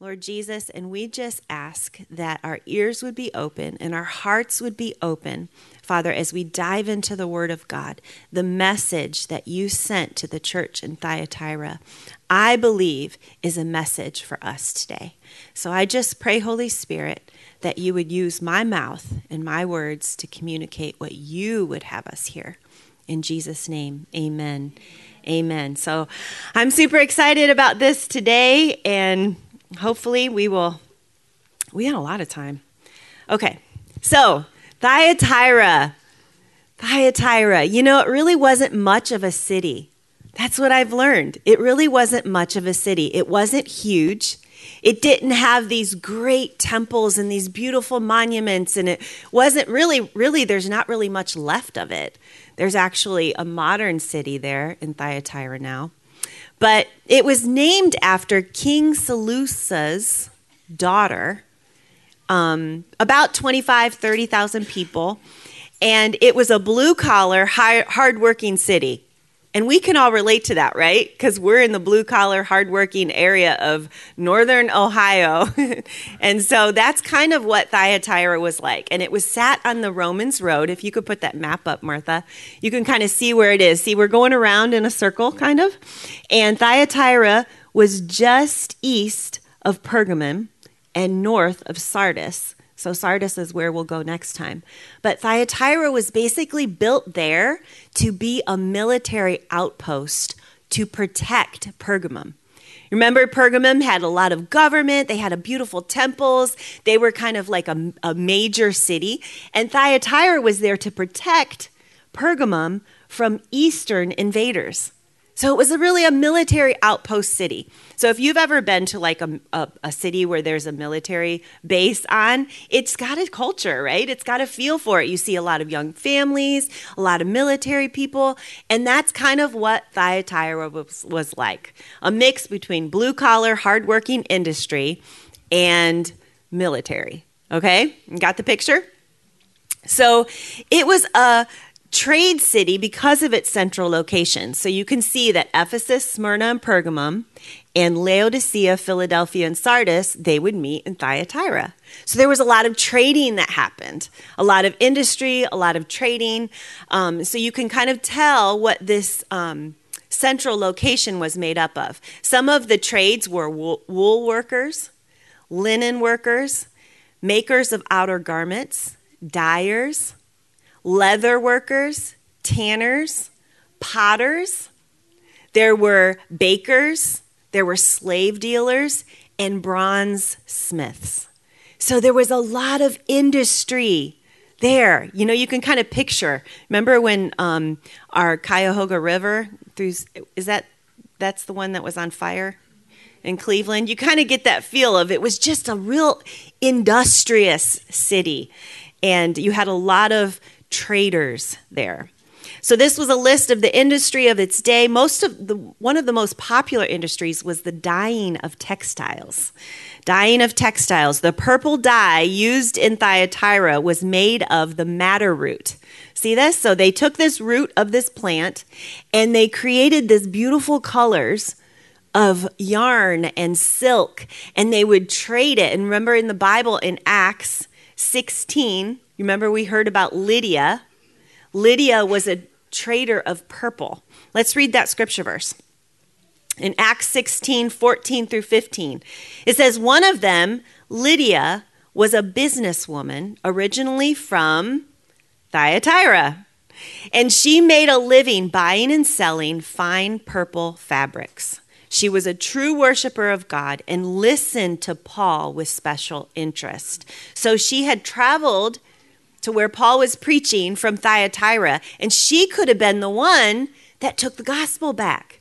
Lord Jesus, and we just ask that our ears would be open and our hearts would be open, Father, as we dive into the Word of God, the message that you sent to the church in Thyatira, I believe is a message for us today. So I just pray, Holy Spirit, that you would use my mouth and my words to communicate what you would have us hear. In Jesus' name, amen. Amen. So I'm super excited about this today, and hopefully we will. We had a lot of time. Okay, so Thyatira. Thyatira. You know, it really wasn't much of a city. That's what I've learned. It really wasn't much of a city. It wasn't huge. It didn't have these great temples and these beautiful monuments, and it wasn't really, really, there's not really much left of it. There's actually a modern city there in Thyatira now. But it was named after King Seleucus' daughter, um, about 25, 30,000 people. And it was a blue collar, hard-working city. And we can all relate to that, right? Because we're in the blue collar, hardworking area of northern Ohio. and so that's kind of what Thyatira was like. And it was sat on the Romans Road. If you could put that map up, Martha, you can kind of see where it is. See, we're going around in a circle, kind of. And Thyatira was just east of Pergamum and north of Sardis. So Sardis is where we'll go next time. But Thyatira was basically built there to be a military outpost to protect Pergamum. Remember, Pergamum had a lot of government, they had a beautiful temples, they were kind of like a, a major city. And Thyatira was there to protect Pergamum from Eastern invaders. So it was a really a military outpost city. So if you've ever been to like a, a, a, city where there's a military base on, it's got a culture, right? It's got a feel for it. You see a lot of young families, a lot of military people, and that's kind of what Thyatira was, was like a mix between blue collar, hardworking industry and military. Okay, got the picture? So it was a trade city because of its central location. So you can see that Ephesus, Smyrna, and Pergamum, and Laodicea, Philadelphia, and Sardis, they would meet in Thyatira. So there was a lot of trading that happened, a lot of industry, a lot of trading. Um, so you can kind of tell what this um, central location was made up of. Some of the trades were wool, wool workers, linen workers, makers of outer garments, dyers, leather workers, tanners, potters. There were bakers, there were slave dealers, and bronze smiths. So there was a lot of industry there. You know, you can kind of picture. Remember when um, our Cuyahoga River through is that that's the one that was on fire in Cleveland? You kind of get that feel of it was just a real industrious city, and you had a lot of traders there. So this was a list of the industry of its day. Most of the one of the most popular industries was the dyeing of textiles. Dyeing of textiles. The purple dye used in Thyatira was made of the madder root. See this? So they took this root of this plant and they created this beautiful colors of yarn and silk and they would trade it. And remember in the Bible in Acts 16, Remember, we heard about Lydia. Lydia was a trader of purple. Let's read that scripture verse. In Acts 16, 14 through 15, it says, One of them, Lydia, was a businesswoman originally from Thyatira. And she made a living buying and selling fine purple fabrics. She was a true worshiper of God and listened to Paul with special interest. So she had traveled to where Paul was preaching from Thyatira, and she could have been the one that took the gospel back.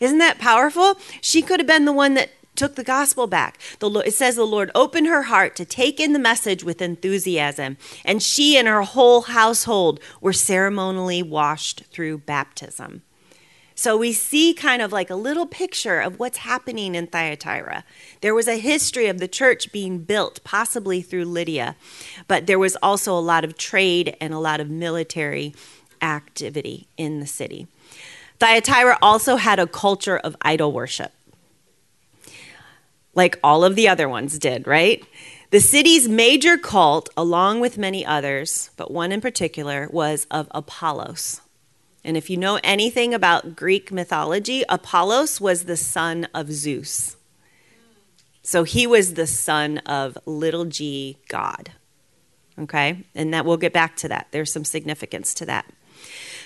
Isn't that powerful? She could have been the one that took the gospel back. The Lord, it says the Lord opened her heart to take in the message with enthusiasm, and she and her whole household were ceremonially washed through baptism. So we see kind of like a little picture of what's happening in Thyatira. There was a history of the church being built, possibly through Lydia, but there was also a lot of trade and a lot of military activity in the city. Thyatira also had a culture of idol worship. like all of the other ones did, right? The city's major cult, along with many others, but one in particular, was of Apollos. And if you know anything about Greek mythology, Apollos was the son of Zeus. So he was the son of little g God. Okay? And that we'll get back to that. There's some significance to that.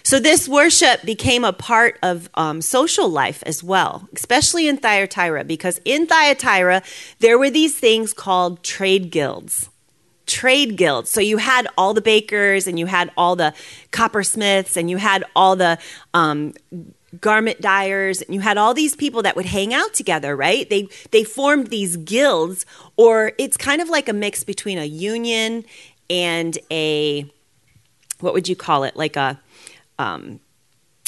So, this worship became a part of um, social life as well, especially in Thyatira, because in Thyatira, there were these things called trade guilds. Trade guilds. So, you had all the bakers, and you had all the coppersmiths, and you had all the um, garment dyers and you had all these people that would hang out together right? They they formed these guilds or it's kind of like a mix between a union and a what would you call it? Like a um,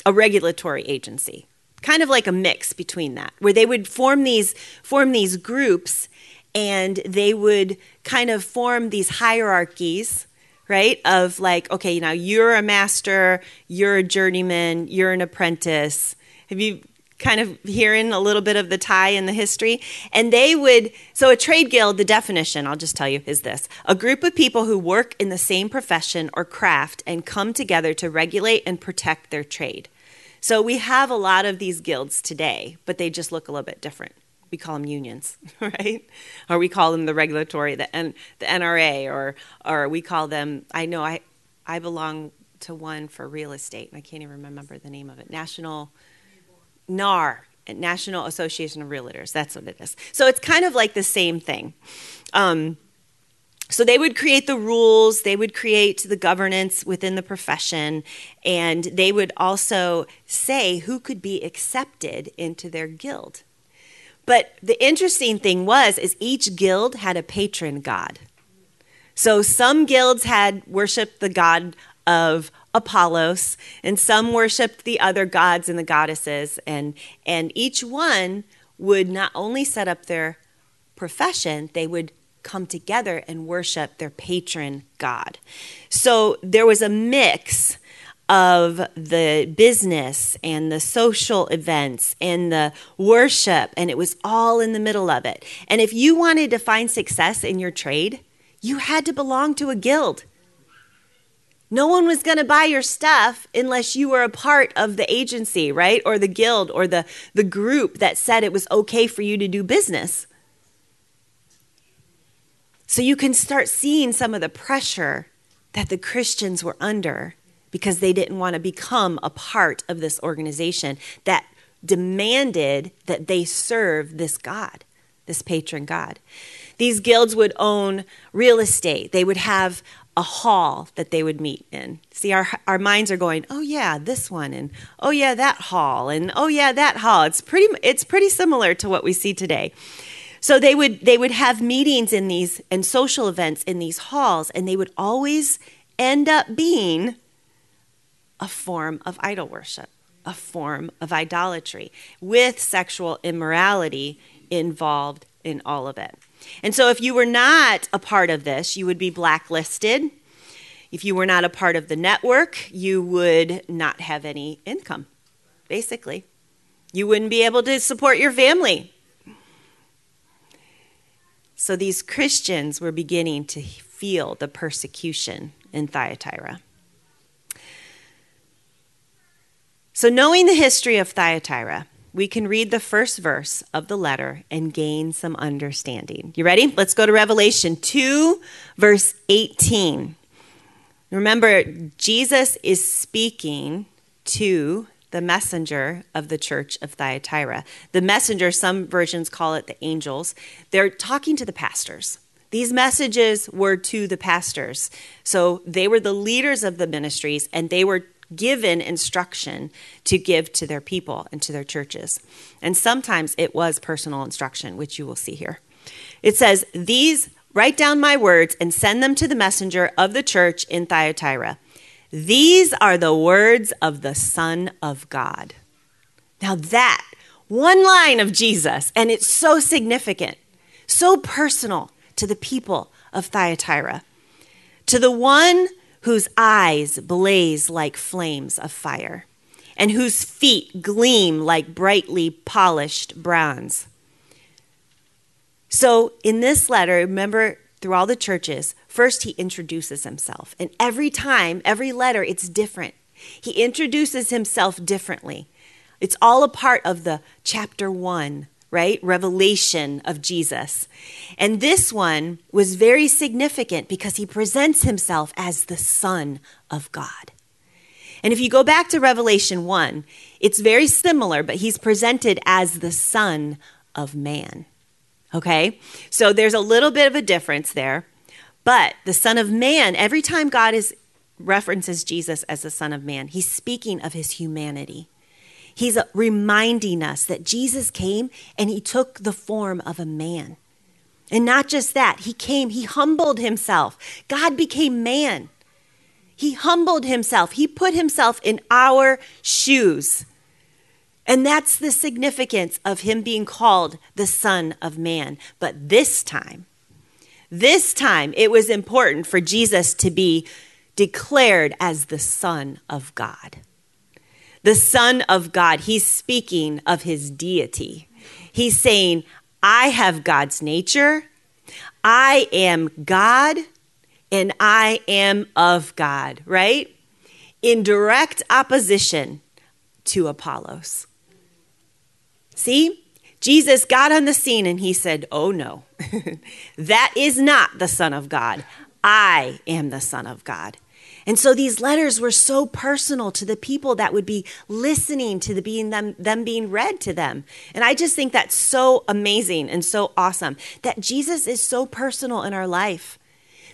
a regulatory agency, kind of like a mix between that, where they would form these form these groups, and they would kind of form these hierarchies, right? Of like, okay, now you're a master, you're a journeyman, you're an apprentice. Have you kind of hearing a little bit of the tie in the history. And they would, so a trade guild, the definition, I'll just tell you, is this a group of people who work in the same profession or craft and come together to regulate and protect their trade. So we have a lot of these guilds today, but they just look a little bit different. We call them unions, right? Or we call them the regulatory, the, N, the NRA, or, or we call them, I know I, I belong to one for real estate, and I can't even remember the name of it, National NAR, National Association of Realtors. That's what it is. So it's kind of like the same thing. Um, so they would create the rules, they would create the governance within the profession, and they would also say who could be accepted into their guild. But the interesting thing was is each guild had a patron god. So some guilds had worshiped the god of Apollos, and some worshiped the other gods and the goddesses, and, and each one would not only set up their profession, they would come together and worship their patron god. So there was a mix of the business and the social events and the worship, and it was all in the middle of it. And if you wanted to find success in your trade, you had to belong to a guild. No one was going to buy your stuff unless you were a part of the agency, right? Or the guild or the, the group that said it was okay for you to do business. So you can start seeing some of the pressure that the Christians were under because they didn't want to become a part of this organization that demanded that they serve this God, this patron God. These guilds would own real estate. They would have a hall that they would meet in. See, our, our minds are going, oh yeah, this one, and oh yeah, that hall, and oh yeah, that hall. It's pretty, it's pretty similar to what we see today. So they would they would have meetings in these and social events in these halls, and they would always end up being a form of idol worship, a form of idolatry, with sexual immorality involved in all of it. And so, if you were not a part of this, you would be blacklisted. If you were not a part of the network, you would not have any income, basically. You wouldn't be able to support your family. So, these Christians were beginning to feel the persecution in Thyatira. So, knowing the history of Thyatira, we can read the first verse of the letter and gain some understanding. You ready? Let's go to Revelation 2, verse 18. Remember, Jesus is speaking to the messenger of the church of Thyatira. The messenger, some versions call it the angels, they're talking to the pastors. These messages were to the pastors. So they were the leaders of the ministries and they were given instruction to give to their people and to their churches. And sometimes it was personal instruction, which you will see here. It says, These write down my words and send them to the messenger of the church in Thyatira. These are the words of the Son of God. Now, that one line of Jesus, and it's so significant, so personal to the people of Thyatira. To the one whose eyes blaze like flames of fire, and whose feet gleam like brightly polished bronze. So in this letter, remember through all the churches, first he introduces himself. And every time, every letter, it's different. He introduces himself differently. It's all a part of the chapter one, right? Revelation of Jesus. And this one was very significant because he presents himself as the Son of God. And if you go back to Revelation 1, it's very similar, but he's presented as the Son of Man. Okay? So there's a little bit of a difference there. But the Son of Man, every time God is references Jesus as the Son of Man, he's speaking of his humanity. He's reminding us that Jesus came and he took the form of a man. And not just that, he came, he humbled himself. God became man. He humbled himself. He put himself in our shoes. And that's the significance of him being called the Son of Man. But this time, this time, it was important for Jesus to be declared as the Son of God. The Son of God. He's speaking of his deity. He's saying, I have God's nature. I am God and I am of God, right? In direct opposition to Apollos. See? Jesus got on the scene and he said, Oh no, that is not the Son of God. I am the Son of God. And so these letters were so personal to the people that would be listening to the being them, them being read to them. And I just think that's so amazing and so awesome that Jesus is so personal in our life.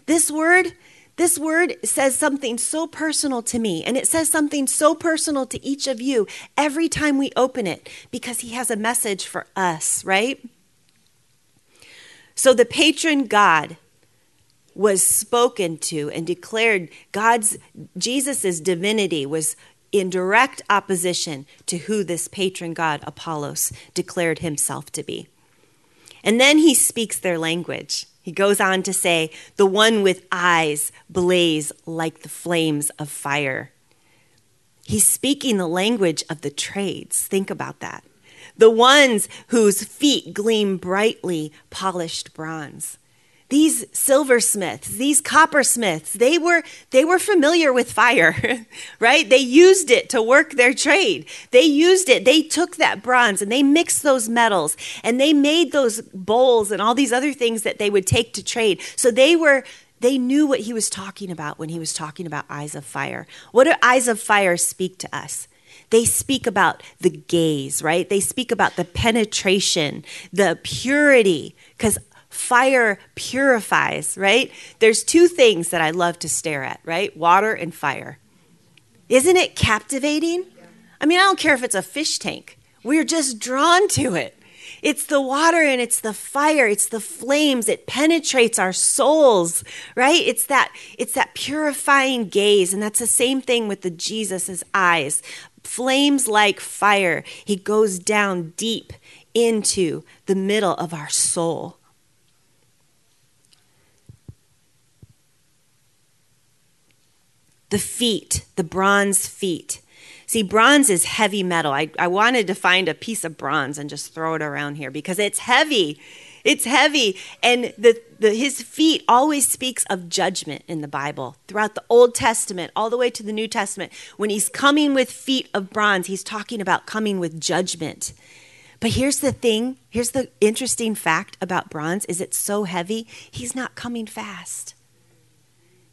This word, this word says something so personal to me, and it says something so personal to each of you every time we open it because he has a message for us, right? So the patron God was spoken to and declared God's Jesus's divinity was in direct opposition to who this patron god Apollos declared himself to be. And then he speaks their language. He goes on to say, the one with eyes blaze like the flames of fire. He's speaking the language of the trades. Think about that. The ones whose feet gleam brightly polished bronze these silversmiths, these coppersmiths, they were they were familiar with fire, right? They used it to work their trade. They used it. They took that bronze and they mixed those metals and they made those bowls and all these other things that they would take to trade. So they were they knew what he was talking about when he was talking about eyes of fire. What do eyes of fire speak to us? They speak about the gaze, right? They speak about the penetration, the purity, because fire purifies, right? There's two things that I love to stare at, right? Water and fire. Isn't it captivating? I mean, I don't care if it's a fish tank, we're just drawn to it. It's the water and it's the fire, it's the flames, it penetrates our souls, right? It's that it's that purifying gaze and that's the same thing with the Jesus's eyes. Flames like fire. He goes down deep into the middle of our soul. The feet, the bronze feet. See, bronze is heavy metal. I, I wanted to find a piece of bronze and just throw it around here because it's heavy. It's heavy. And the, the, his feet always speaks of judgment in the Bible. Throughout the Old Testament, all the way to the New Testament, when he's coming with feet of bronze, he's talking about coming with judgment. But here's the thing here's the interesting fact about bronze is it's so heavy, he's not coming fast.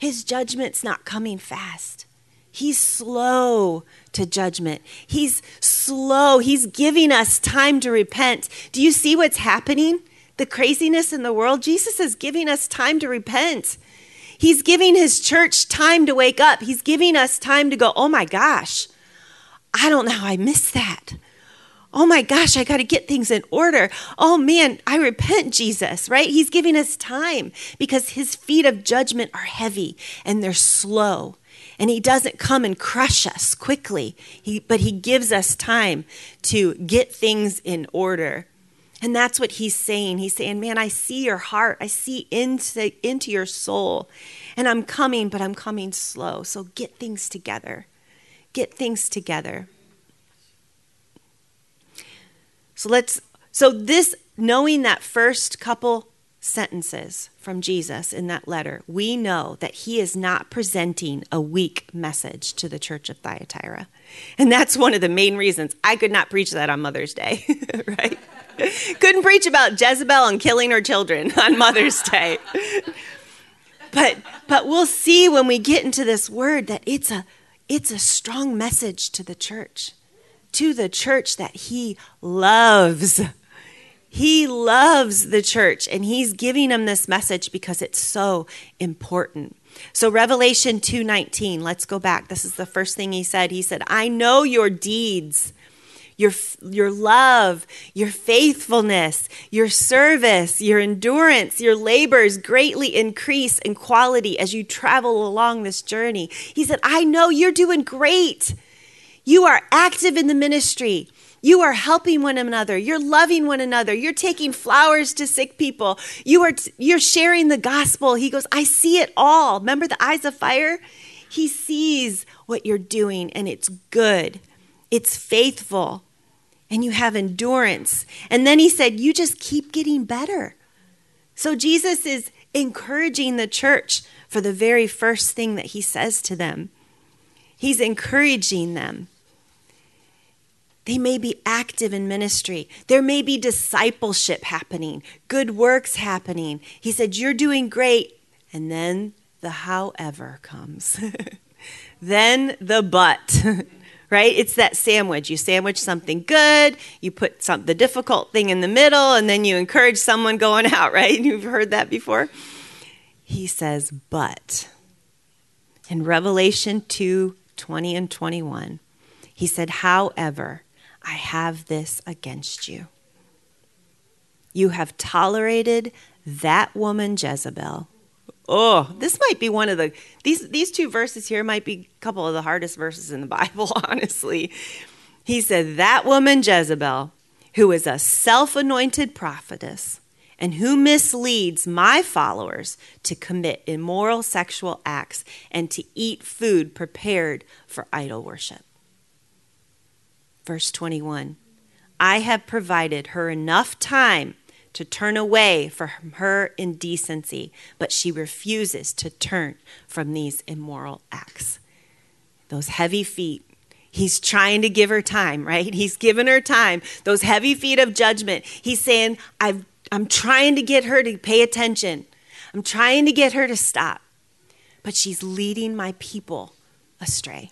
His judgment's not coming fast. He's slow to judgment. He's slow. He's giving us time to repent. Do you see what's happening? The craziness in the world? Jesus is giving us time to repent. He's giving his church time to wake up. He's giving us time to go, oh my gosh, I don't know how I missed that oh my gosh, I got to get things in order. Oh man, I repent, Jesus, right? He's giving us time because his feet of judgment are heavy and they're slow. And he doesn't come and crush us quickly, he, but he gives us time to get things in order. And that's what he's saying. He's saying, Man, I see your heart. I see into, into your soul. And I'm coming, but I'm coming slow. So get things together. Get things together. So let's so this knowing that first couple sentences from Jesus in that letter, we know that he is not presenting a weak message to the church of Thyatira. And that's one of the main reasons I could not preach that on Mother's Day, right? Couldn't preach about Jezebel and killing her children on Mother's Day. but but we'll see when we get into this word that it's a it's a strong message to the church. To the church that he loves. He loves the church and he's giving them this message because it's so important. So Revelation 2:19, let's go back. This is the first thing he said. He said, "I know your deeds, your your love, your faithfulness, your service, your endurance, your labors greatly increase in quality as you travel along this journey." He said, "I know you're doing great. You are active in the ministry. You are helping one another. You're loving one another. You're taking flowers to sick people. You are you're sharing the gospel. He goes, "I see it all." Remember the eyes of fire? He sees what you're doing and it's good. It's faithful. And you have endurance. And then he said, "You just keep getting better." So Jesus is encouraging the church for the very first thing that he says to them. He's encouraging them. They may be active in ministry. There may be discipleship happening, good works happening. He said, You're doing great. And then the however comes. then the but. right? It's that sandwich. You sandwich something good, you put some the difficult thing in the middle, and then you encourage someone going out, right? You've heard that before. He says, but in Revelation 2 20 and 21, he said, however, I have this against you. You have tolerated that woman Jezebel. Oh, this might be one of the these these two verses here might be a couple of the hardest verses in the Bible, honestly. He said that woman Jezebel, who is a self-anointed prophetess and who misleads my followers to commit immoral sexual acts and to eat food prepared for idol worship. Verse 21 I have provided her enough time to turn away from her indecency, but she refuses to turn from these immoral acts. Those heavy feet. He's trying to give her time, right? He's given her time. Those heavy feet of judgment. He's saying, I've, I'm trying to get her to pay attention. I'm trying to get her to stop. But she's leading my people astray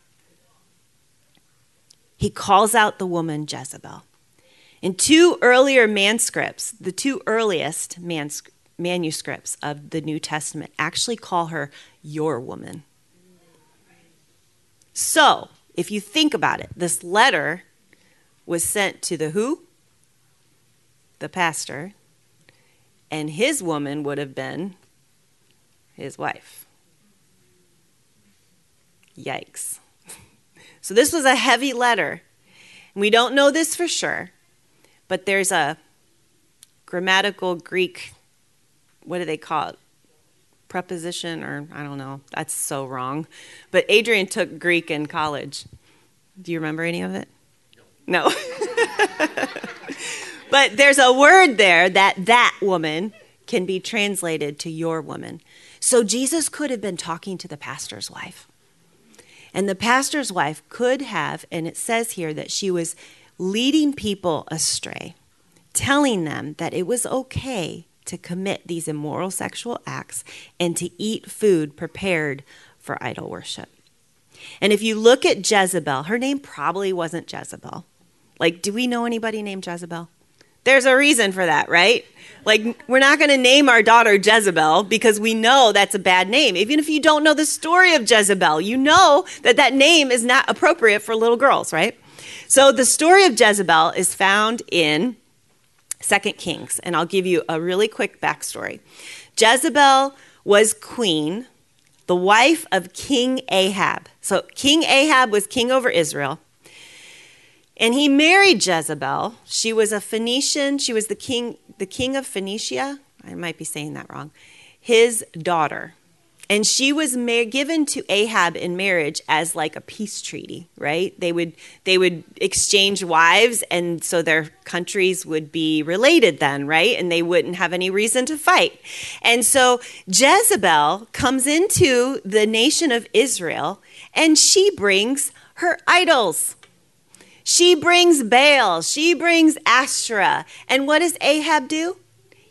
he calls out the woman Jezebel. In two earlier manuscripts, the two earliest manuscripts of the New Testament actually call her your woman. So, if you think about it, this letter was sent to the who? The pastor. And his woman would have been his wife. Yikes. So this was a heavy letter. We don't know this for sure, but there's a grammatical Greek, what do they call it? Preposition, or I don't know. That's so wrong. But Adrian took Greek in college. Do you remember any of it? No. no. but there's a word there that that woman can be translated to your woman. So Jesus could have been talking to the pastor's wife. And the pastor's wife could have, and it says here that she was leading people astray, telling them that it was okay to commit these immoral sexual acts and to eat food prepared for idol worship. And if you look at Jezebel, her name probably wasn't Jezebel. Like, do we know anybody named Jezebel? There's a reason for that, right? Like, we're not going to name our daughter Jezebel because we know that's a bad name. Even if you don't know the story of Jezebel, you know that that name is not appropriate for little girls, right? So, the story of Jezebel is found in Second Kings, and I'll give you a really quick backstory. Jezebel was queen, the wife of King Ahab. So, King Ahab was king over Israel. And he married Jezebel. She was a Phoenician. She was the king, the king of Phoenicia. I might be saying that wrong. His daughter. and she was ma- given to Ahab in marriage as like a peace treaty, right? They would they would exchange wives, and so their countries would be related then, right? And they wouldn't have any reason to fight. And so Jezebel comes into the nation of Israel, and she brings her idols. She brings Baal, she brings Asherah. And what does Ahab do?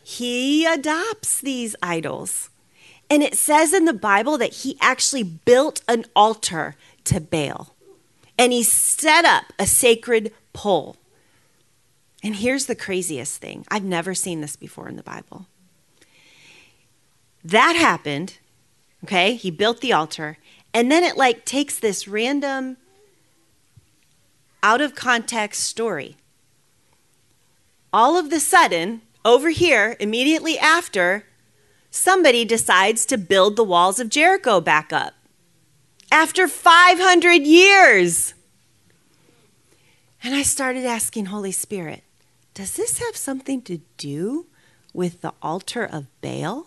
He adopts these idols. And it says in the Bible that he actually built an altar to Baal. And he set up a sacred pole. And here's the craziest thing I've never seen this before in the Bible. That happened, okay? He built the altar. And then it like takes this random out of context story. All of the sudden, over here, immediately after, somebody decides to build the walls of Jericho back up. After 500 years. And I started asking Holy Spirit, does this have something to do with the altar of Baal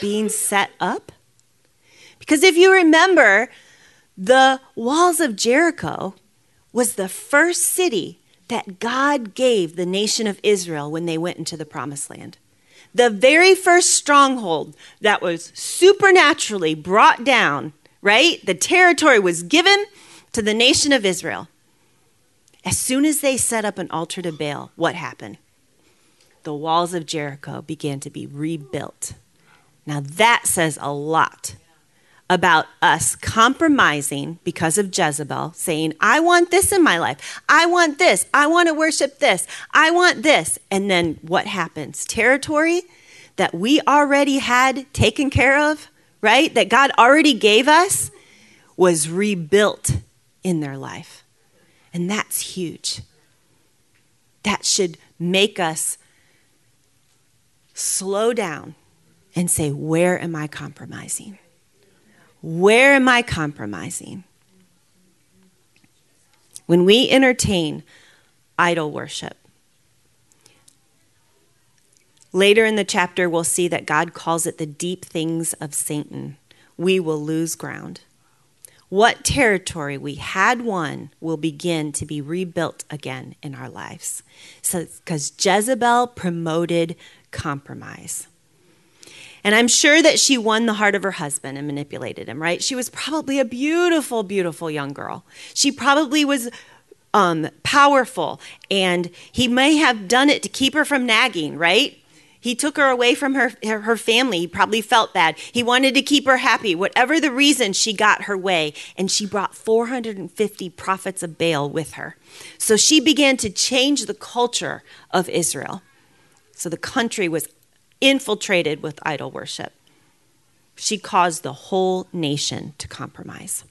being set up? Because if you remember, the walls of Jericho was the first city that God gave the nation of Israel when they went into the promised land. The very first stronghold that was supernaturally brought down, right? The territory was given to the nation of Israel. As soon as they set up an altar to Baal, what happened? The walls of Jericho began to be rebuilt. Now that says a lot about us compromising because of Jezebel, saying, I want this in my life. I want this. I want to worship this. I want this. And then what happens? Territory that we already had taken care of, right? That God already gave us was rebuilt in their life. And that's huge. That should make us slow down and say, Where am I compromising? Where am I compromising? When we entertain idol worship, later in the chapter, we'll see that God calls it the deep things of Satan. We will lose ground. What territory we had won will begin to be rebuilt again in our lives. So, because Jezebel promoted compromise. And I'm sure that she won the heart of her husband and manipulated him, right? She was probably a beautiful, beautiful young girl. She probably was um, powerful, and he may have done it to keep her from nagging, right? He took her away from her, her family. He probably felt bad. He wanted to keep her happy. Whatever the reason, she got her way, and she brought 450 prophets of Baal with her. So she began to change the culture of Israel. So the country was infiltrated with idol worship. She caused the whole nation to compromise.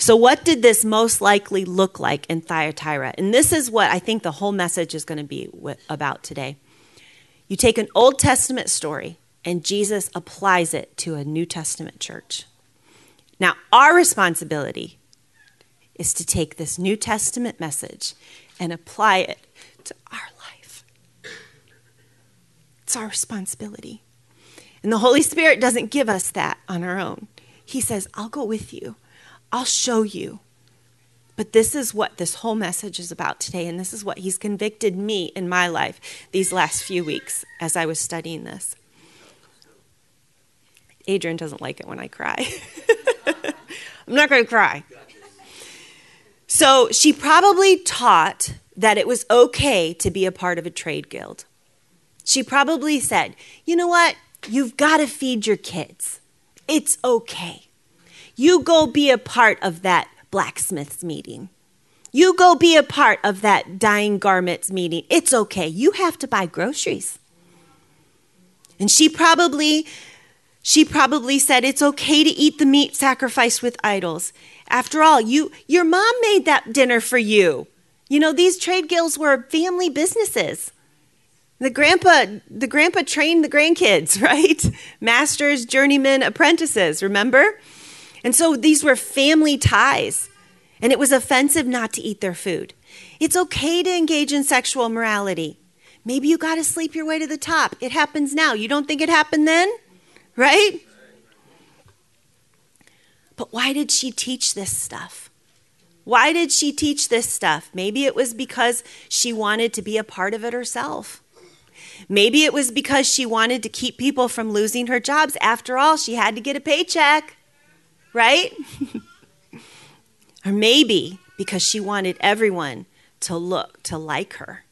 So, what did this most likely look like in Thyatira? And this is what I think the whole message is going to be about today. You take an Old Testament story, and Jesus applies it to a New Testament church. Now, our responsibility is to take this New Testament message and apply it to our it's our responsibility. And the Holy Spirit doesn't give us that on our own. He says, I'll go with you, I'll show you. But this is what this whole message is about today, and this is what He's convicted me in my life these last few weeks as I was studying this. Adrian doesn't like it when I cry. I'm not going to cry. So she probably taught that it was okay to be a part of a trade guild. She probably said, You know what? You've got to feed your kids. It's okay. You go be a part of that blacksmith's meeting. You go be a part of that dyeing garments meeting. It's okay. You have to buy groceries. And she probably she probably said it's okay to eat the meat sacrificed with idols. After all, you your mom made that dinner for you. You know, these trade guilds were family businesses. The grandpa, the grandpa trained the grandkids, right? Masters, journeymen, apprentices, remember? And so these were family ties. And it was offensive not to eat their food. It's okay to engage in sexual morality. Maybe you got to sleep your way to the top. It happens now. You don't think it happened then? Right? But why did she teach this stuff? Why did she teach this stuff? Maybe it was because she wanted to be a part of it herself. Maybe it was because she wanted to keep people from losing her jobs. After all, she had to get a paycheck, right? or maybe because she wanted everyone to look, to like her.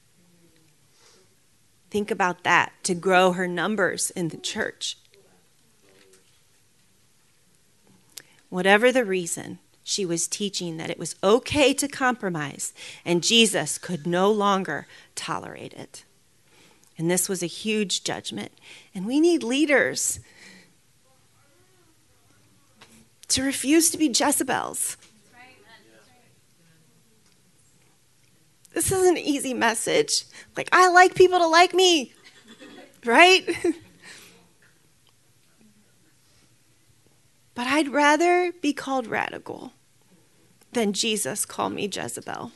Think about that to grow her numbers in the church. Whatever the reason, she was teaching that it was okay to compromise, and Jesus could no longer tolerate it. And this was a huge judgment. And we need leaders to refuse to be Jezebels. This is an easy message. Like, I like people to like me, right? but I'd rather be called radical than Jesus call me Jezebel.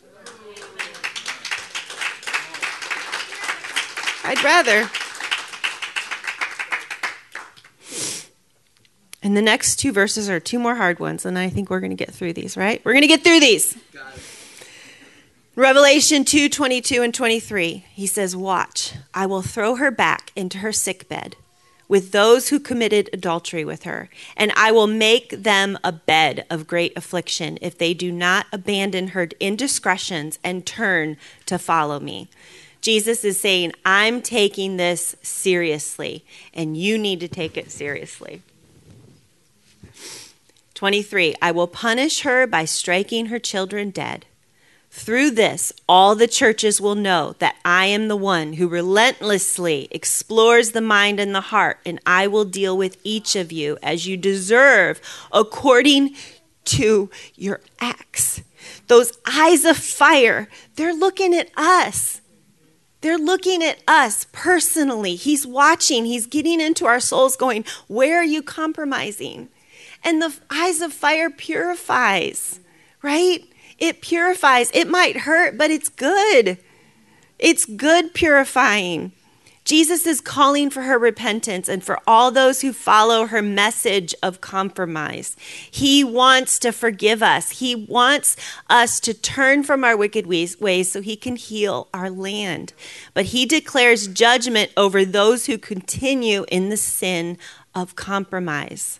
I'd rather. And the next two verses are two more hard ones, and I think we're going to get through these, right? We're going to get through these. Revelation 2 22 and 23, he says, Watch, I will throw her back into her sick bed with those who committed adultery with her, and I will make them a bed of great affliction if they do not abandon her indiscretions and turn to follow me. Jesus is saying, I'm taking this seriously, and you need to take it seriously. 23, I will punish her by striking her children dead. Through this, all the churches will know that I am the one who relentlessly explores the mind and the heart, and I will deal with each of you as you deserve according to your acts. Those eyes of fire, they're looking at us. They're looking at us personally. He's watching, he's getting into our souls, going, Where are you compromising? And the eyes of fire purifies, right? It purifies. It might hurt, but it's good. It's good purifying. Jesus is calling for her repentance and for all those who follow her message of compromise. He wants to forgive us. He wants us to turn from our wicked ways, so he can heal our land. But he declares judgment over those who continue in the sin of compromise.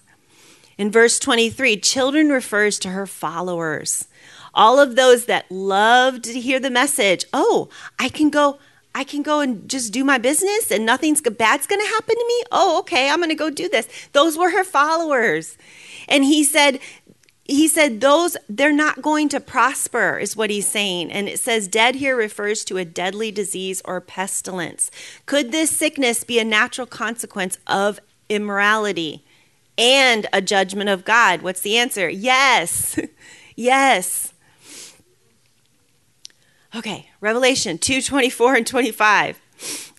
In verse 23, children refers to her followers all of those that loved to hear the message oh i can go i can go and just do my business and nothing's bad's going to happen to me? Oh okay i'm going to go do this. Those were her followers. And he said he said those they're not going to prosper is what he's saying. And it says dead here refers to a deadly disease or pestilence. Could this sickness be a natural consequence of immorality and a judgment of god? What's the answer? Yes. Yes Okay, Revelation 2 24 and 25.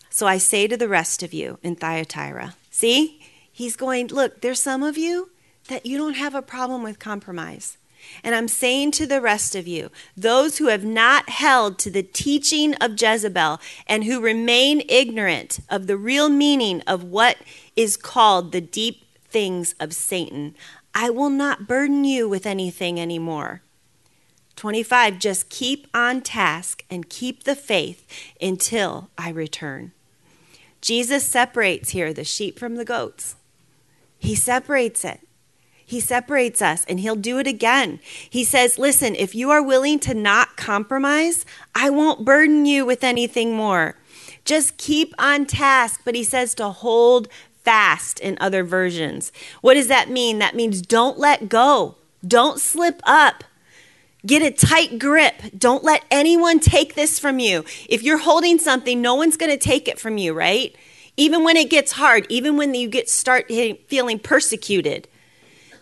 So I say to the rest of you in Thyatira, see, he's going, look, there's some of you that you don't have a problem with compromise. And I'm saying to the rest of you, those who have not held to the teaching of Jezebel and who remain ignorant of the real meaning of what is called the deep things of Satan, I will not burden you with anything anymore. 25, just keep on task and keep the faith until I return. Jesus separates here the sheep from the goats. He separates it. He separates us and he'll do it again. He says, Listen, if you are willing to not compromise, I won't burden you with anything more. Just keep on task. But he says to hold fast in other versions. What does that mean? That means don't let go, don't slip up. Get a tight grip. Don't let anyone take this from you. If you're holding something, no one's going to take it from you, right? Even when it gets hard, even when you get start feeling persecuted,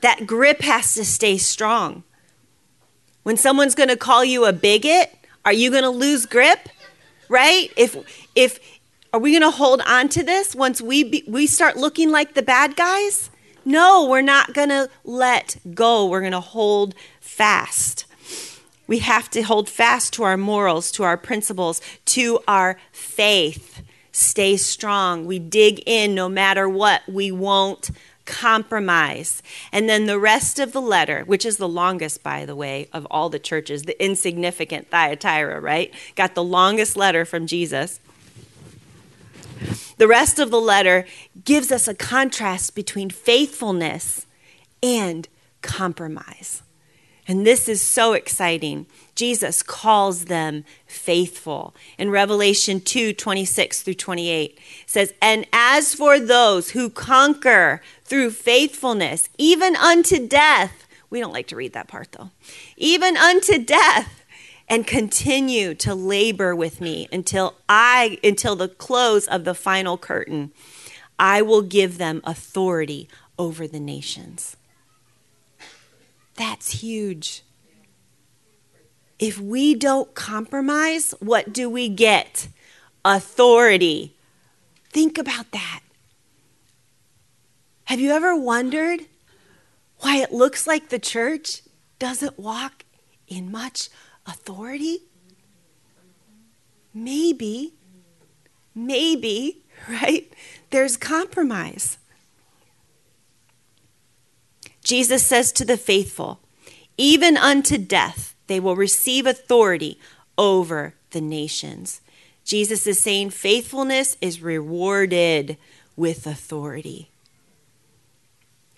that grip has to stay strong. When someone's going to call you a bigot, are you going to lose grip? Right? If if are we going to hold on to this once we be, we start looking like the bad guys? No, we're not going to let go. We're going to hold fast. We have to hold fast to our morals, to our principles, to our faith. Stay strong. We dig in no matter what. We won't compromise. And then the rest of the letter, which is the longest, by the way, of all the churches, the insignificant Thyatira, right? Got the longest letter from Jesus. The rest of the letter gives us a contrast between faithfulness and compromise. And this is so exciting. Jesus calls them faithful. In Revelation 2 26 through 28, says, And as for those who conquer through faithfulness, even unto death, we don't like to read that part though, even unto death, and continue to labor with me until I until the close of the final curtain I will give them authority over the nations that's huge if we don't compromise, what do we get? Authority. Think about that. Have you ever wondered why it looks like the church doesn't walk in much authority? Maybe, maybe, right? There's compromise. Jesus says to the faithful, even unto death, they will receive authority over the nations. Jesus is saying faithfulness is rewarded with authority.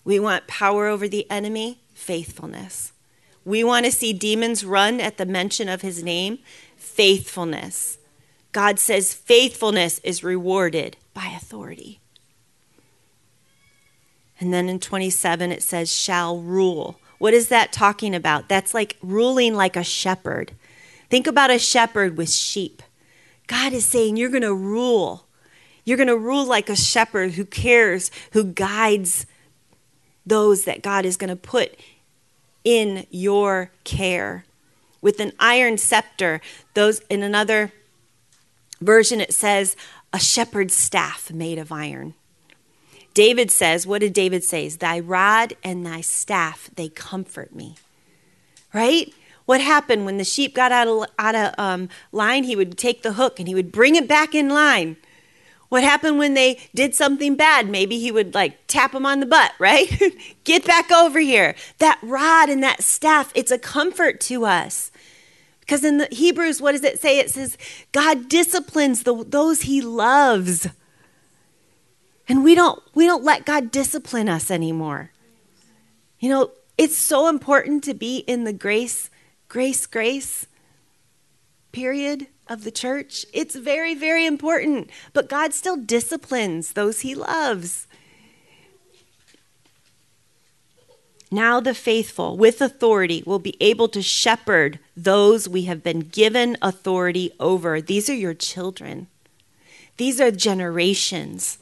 We want power over the enemy, faithfulness. We want to see demons run at the mention of his name, faithfulness. God says faithfulness is rewarded by authority. And then in 27, it says, shall rule. What is that talking about? That's like ruling like a shepherd. Think about a shepherd with sheep. God is saying, You're going to rule. You're going to rule like a shepherd who cares, who guides those that God is going to put in your care. With an iron scepter, those in another version it says a shepherd's staff made of iron. David says, What did David say? Thy rod and thy staff, they comfort me. Right? What happened when the sheep got out of, out of um, line? He would take the hook and he would bring it back in line. What happened when they did something bad? Maybe he would like tap them on the butt, right? Get back over here. That rod and that staff, it's a comfort to us. Because in the Hebrews, what does it say? It says, God disciplines the, those he loves. And we don't we don't let God discipline us anymore. You know, it's so important to be in the grace grace grace period of the church. It's very very important, but God still disciplines those he loves. Now the faithful with authority will be able to shepherd those we have been given authority over. These are your children. These are generations.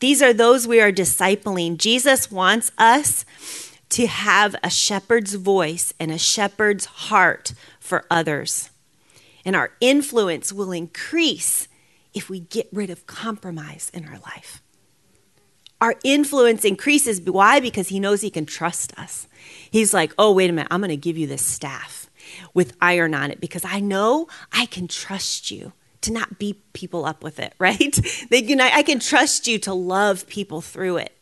These are those we are discipling. Jesus wants us to have a shepherd's voice and a shepherd's heart for others. And our influence will increase if we get rid of compromise in our life. Our influence increases. Why? Because he knows he can trust us. He's like, oh, wait a minute, I'm going to give you this staff with iron on it because I know I can trust you to not beat people up with it, right? They can, I can trust you to love people through it.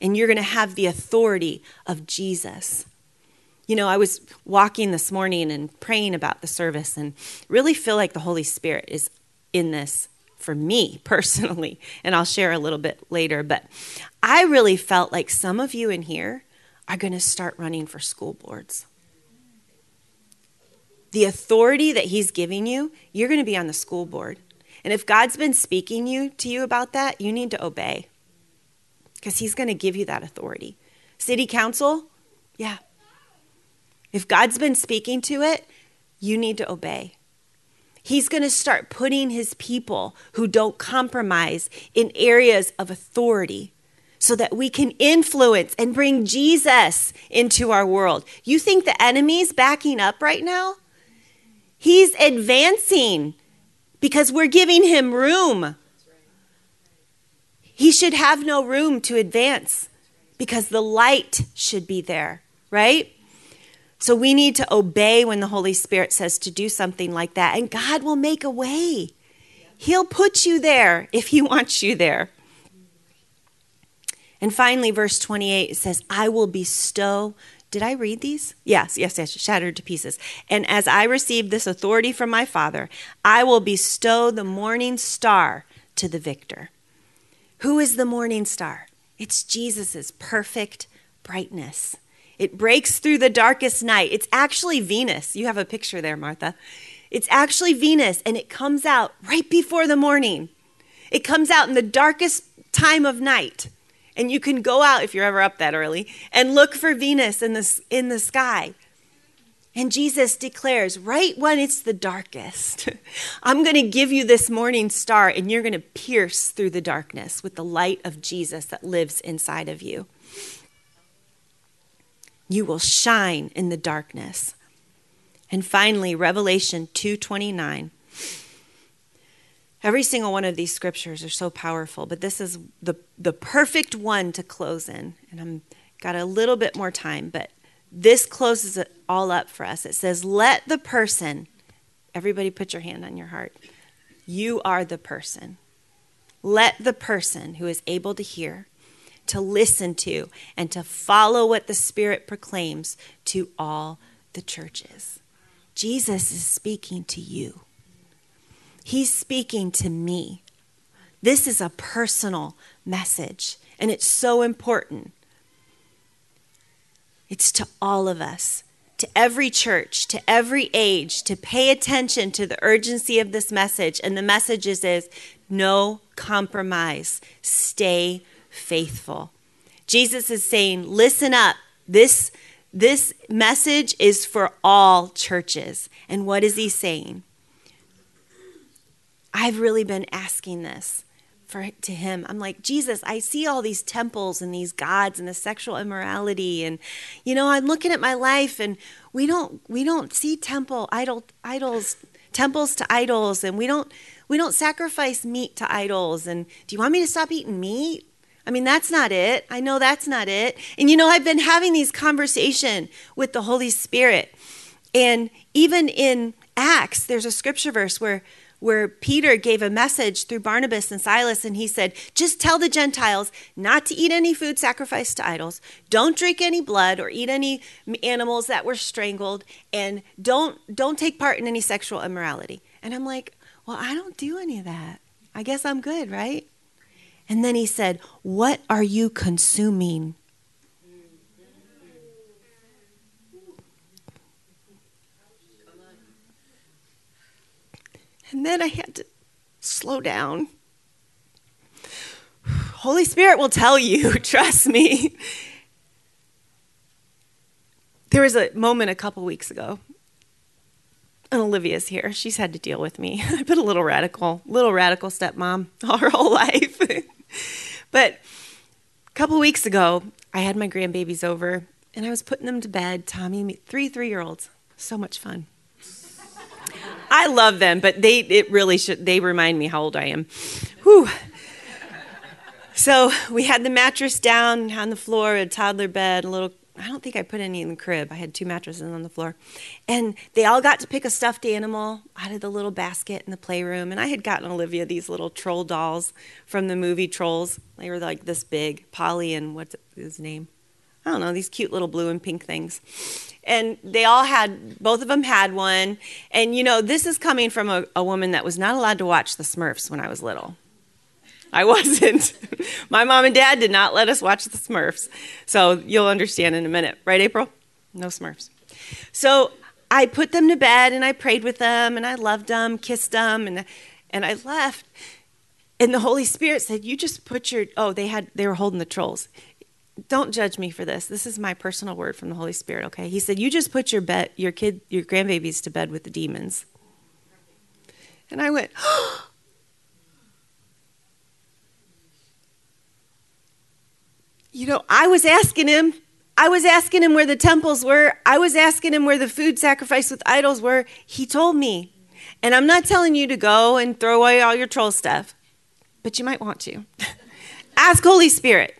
And you're going to have the authority of Jesus. You know, I was walking this morning and praying about the service and really feel like the Holy Spirit is in this for me personally. And I'll share a little bit later. But I really felt like some of you in here are going to start running for school boards the authority that he's giving you, you're going to be on the school board. And if God's been speaking you to you about that, you need to obey. Because he's going to give you that authority. City council, yeah. If God's been speaking to it, you need to obey. He's going to start putting his people who don't compromise in areas of authority so that we can influence and bring Jesus into our world. You think the enemy's backing up right now? He's advancing because we're giving him room. He should have no room to advance because the light should be there, right? So we need to obey when the Holy Spirit says to do something like that, and God will make a way. He'll put you there if He wants you there. And finally, verse 28 says, I will bestow. Did I read these? Yes, yes, yes, shattered to pieces. And as I received this authority from my Father, I will bestow the morning star to the victor. Who is the morning star? It's Jesus' perfect brightness. It breaks through the darkest night. It's actually Venus. You have a picture there, Martha. It's actually Venus, and it comes out right before the morning. It comes out in the darkest time of night. And you can go out if you're ever up that early and look for Venus in the, in the sky. And Jesus declares, right when it's the darkest, I'm going to give you this morning star, and you're going to pierce through the darkness with the light of Jesus that lives inside of you. You will shine in the darkness. And finally, Revelation 2:29 Every single one of these scriptures are so powerful, but this is the, the perfect one to close in. And I'm got a little bit more time, but this closes it all up for us. It says, Let the person, everybody put your hand on your heart. You are the person. Let the person who is able to hear, to listen to, and to follow what the Spirit proclaims to all the churches. Jesus is speaking to you. He's speaking to me. This is a personal message, and it's so important. It's to all of us, to every church, to every age, to pay attention to the urgency of this message. And the message is, no compromise, stay faithful. Jesus is saying, listen up. This, this message is for all churches. And what is he saying? I've really been asking this for to him. I'm like, Jesus, I see all these temples and these gods and the sexual immorality and you know, I'm looking at my life and we don't we don't see temple idol idols temples to idols and we don't we don't sacrifice meat to idols and do you want me to stop eating meat? I mean, that's not it. I know that's not it. And you know, I've been having these conversation with the Holy Spirit. And even in Acts, there's a scripture verse where where Peter gave a message through Barnabas and Silas, and he said, Just tell the Gentiles not to eat any food sacrificed to idols, don't drink any blood or eat any animals that were strangled, and don't, don't take part in any sexual immorality. And I'm like, Well, I don't do any of that. I guess I'm good, right? And then he said, What are you consuming? And then I had to slow down. Holy Spirit will tell you, trust me. There was a moment a couple weeks ago, and Olivia's here. She's had to deal with me. I've been a little radical, little radical stepmom all her whole life. but a couple weeks ago, I had my grandbabies over, and I was putting them to bed. Tommy, three three year olds, so much fun. I love them, but they it really should they remind me how old I am. Whew. So we had the mattress down on the floor, a toddler bed, a little I don't think I put any in the crib. I had two mattresses on the floor. And they all got to pick a stuffed animal out of the little basket in the playroom. And I had gotten Olivia these little troll dolls from the movie Trolls. They were like this big, Polly and what's his name? I don't know, these cute little blue and pink things. And they all had, both of them had one. And you know, this is coming from a, a woman that was not allowed to watch the Smurfs when I was little. I wasn't. My mom and dad did not let us watch the Smurfs. So you'll understand in a minute. Right, April? No Smurfs. So I put them to bed and I prayed with them and I loved them, kissed them, and, and I left. And the Holy Spirit said, You just put your, oh, they had, they were holding the trolls don't judge me for this. This is my personal word from the Holy Spirit, okay? He said, "You just put your bed, your kid, your grandbabies to bed with the demons." And I went, You know, I was asking him, I was asking him where the temples were. I was asking him where the food sacrificed with idols were. He told me. And I'm not telling you to go and throw away all your troll stuff, but you might want to. Ask Holy Spirit.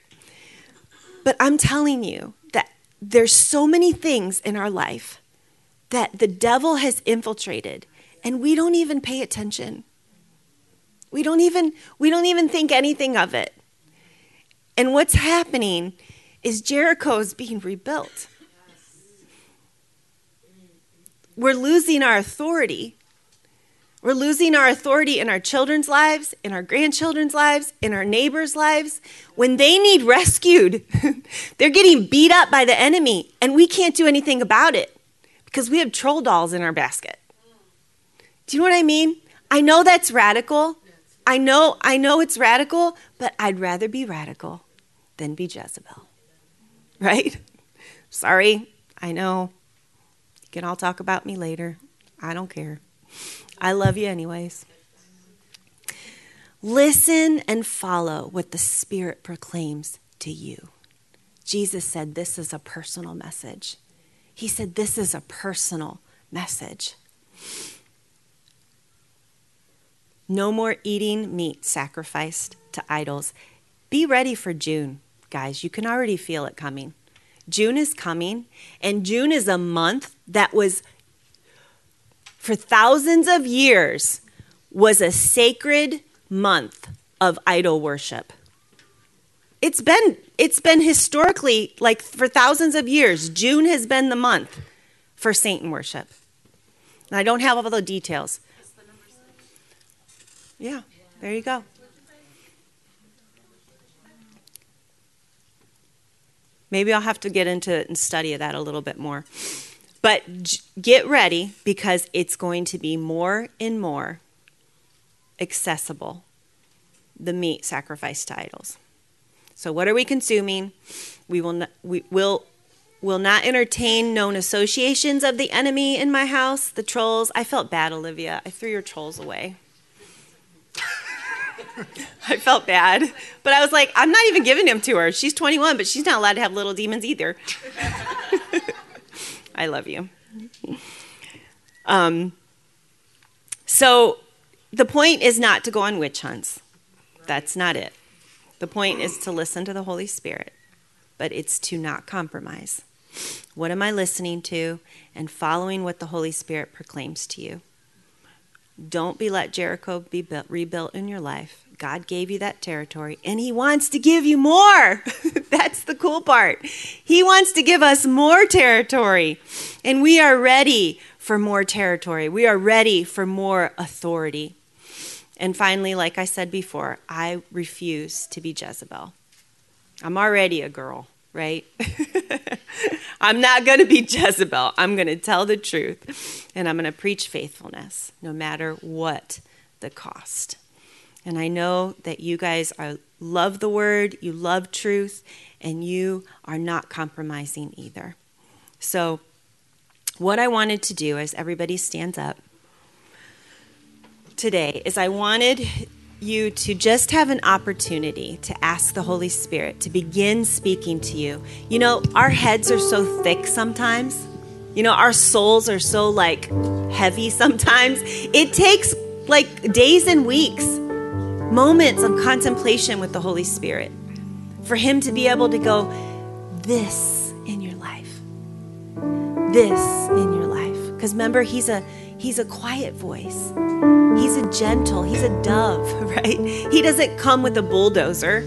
But I'm telling you that there's so many things in our life that the devil has infiltrated and we don't even pay attention. We don't even we don't even think anything of it. And what's happening is Jericho is being rebuilt. We're losing our authority. We're losing our authority in our children's lives, in our grandchildren's lives, in our neighbors' lives. When they need rescued, they're getting beat up by the enemy, and we can't do anything about it because we have troll dolls in our basket. Do you know what I mean? I know that's radical. I know I know it's radical, but I'd rather be radical than be Jezebel. Right? Sorry, I know. You can all talk about me later. I don't care. I love you anyways. Listen and follow what the Spirit proclaims to you. Jesus said this is a personal message. He said this is a personal message. No more eating meat sacrificed to idols. Be ready for June, guys. You can already feel it coming. June is coming, and June is a month that was, for thousands of years, was a sacred month of idol worship. It's been it's been historically like for thousands of years, June has been the month for Satan worship. And I don't have all the details. Yeah, there you go. Maybe I'll have to get into it and study that a little bit more. But get ready because it's going to be more and more accessible the meat sacrifice titles. So what are we consuming? We will we will will not entertain known associations of the enemy in my house, the trolls. I felt bad, Olivia. I threw your trolls away. I felt bad. But I was like, I'm not even giving them to her. She's 21, but she's not allowed to have little demons either. I love you. Um, so the point is not to go on witch hunts. That's not it. The point is to listen to the Holy Spirit, but it's to not compromise. What am I listening to and following what the Holy Spirit proclaims to you? Don't be let Jericho be built, rebuilt in your life. God gave you that territory and He wants to give you more. That's the cool part. He wants to give us more territory, and we are ready for more territory. We are ready for more authority. And finally, like I said before, I refuse to be Jezebel. I'm already a girl, right? I'm not going to be Jezebel. I'm going to tell the truth and I'm going to preach faithfulness no matter what the cost. And I know that you guys are, love the word, you love truth, and you are not compromising either. So, what I wanted to do as everybody stands up today is I wanted you to just have an opportunity to ask the Holy Spirit to begin speaking to you. You know, our heads are so thick sometimes. You know, our souls are so like heavy sometimes. It takes like days and weeks, moments of contemplation with the Holy Spirit for Him to be able to go, This in your life, this in your life. Because remember, He's a He's a quiet voice. He's a gentle, he's a dove, right? He doesn't come with a bulldozer.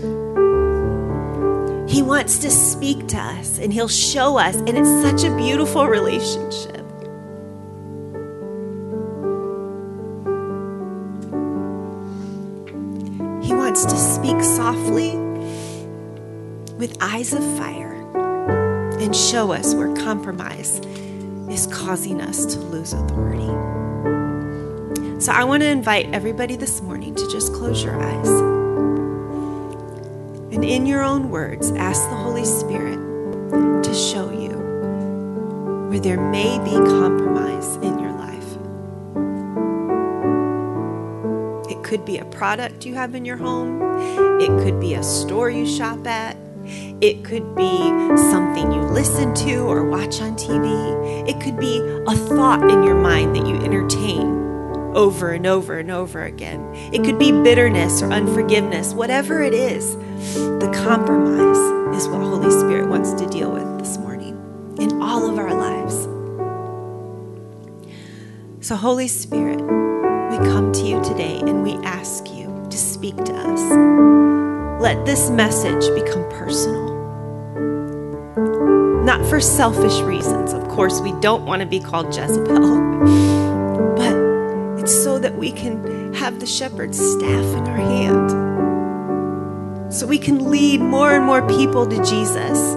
He wants to speak to us and he'll show us, and it's such a beautiful relationship. Softly with eyes of fire and show us where compromise is causing us to lose authority. So I want to invite everybody this morning to just close your eyes. And in your own words, ask the Holy Spirit to show you where there may be compromise in could be a product you have in your home, it could be a store you shop at, it could be something you listen to or watch on TV. It could be a thought in your mind that you entertain over and over and over again. It could be bitterness or unforgiveness, whatever it is. The compromise is what Holy Spirit wants to deal with this morning in all of our lives. So, Holy Spirit, come to you today and we ask you to speak to us. let this message become personal. Not for selfish reasons. Of course, we don't want to be called Jezebel. But it's so that we can have the shepherd's staff in our hand. So we can lead more and more people to Jesus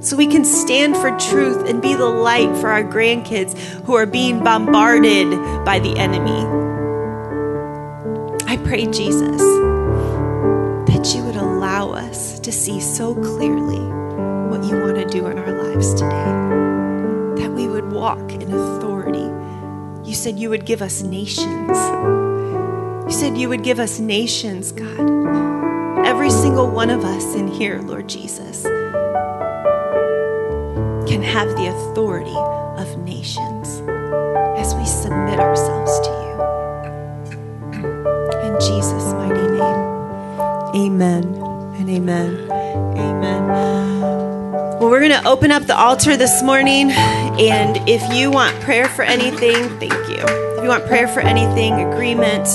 so we can stand for truth and be the light for our grandkids who are being bombarded by the enemy. I pray, Jesus, that you would allow us to see so clearly what you want to do in our lives today, that we would walk in authority. You said you would give us nations. You said you would give us nations, God. Every single one of us in here, Lord Jesus can have the authority of nations as we submit ourselves to you. In Jesus' mighty name, amen and amen. Amen. Well, we're going to open up the altar this morning. And if you want prayer for anything, thank you. If you want prayer for anything, agreement,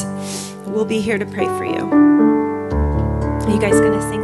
we'll be here to pray for you. Are you guys going to sing?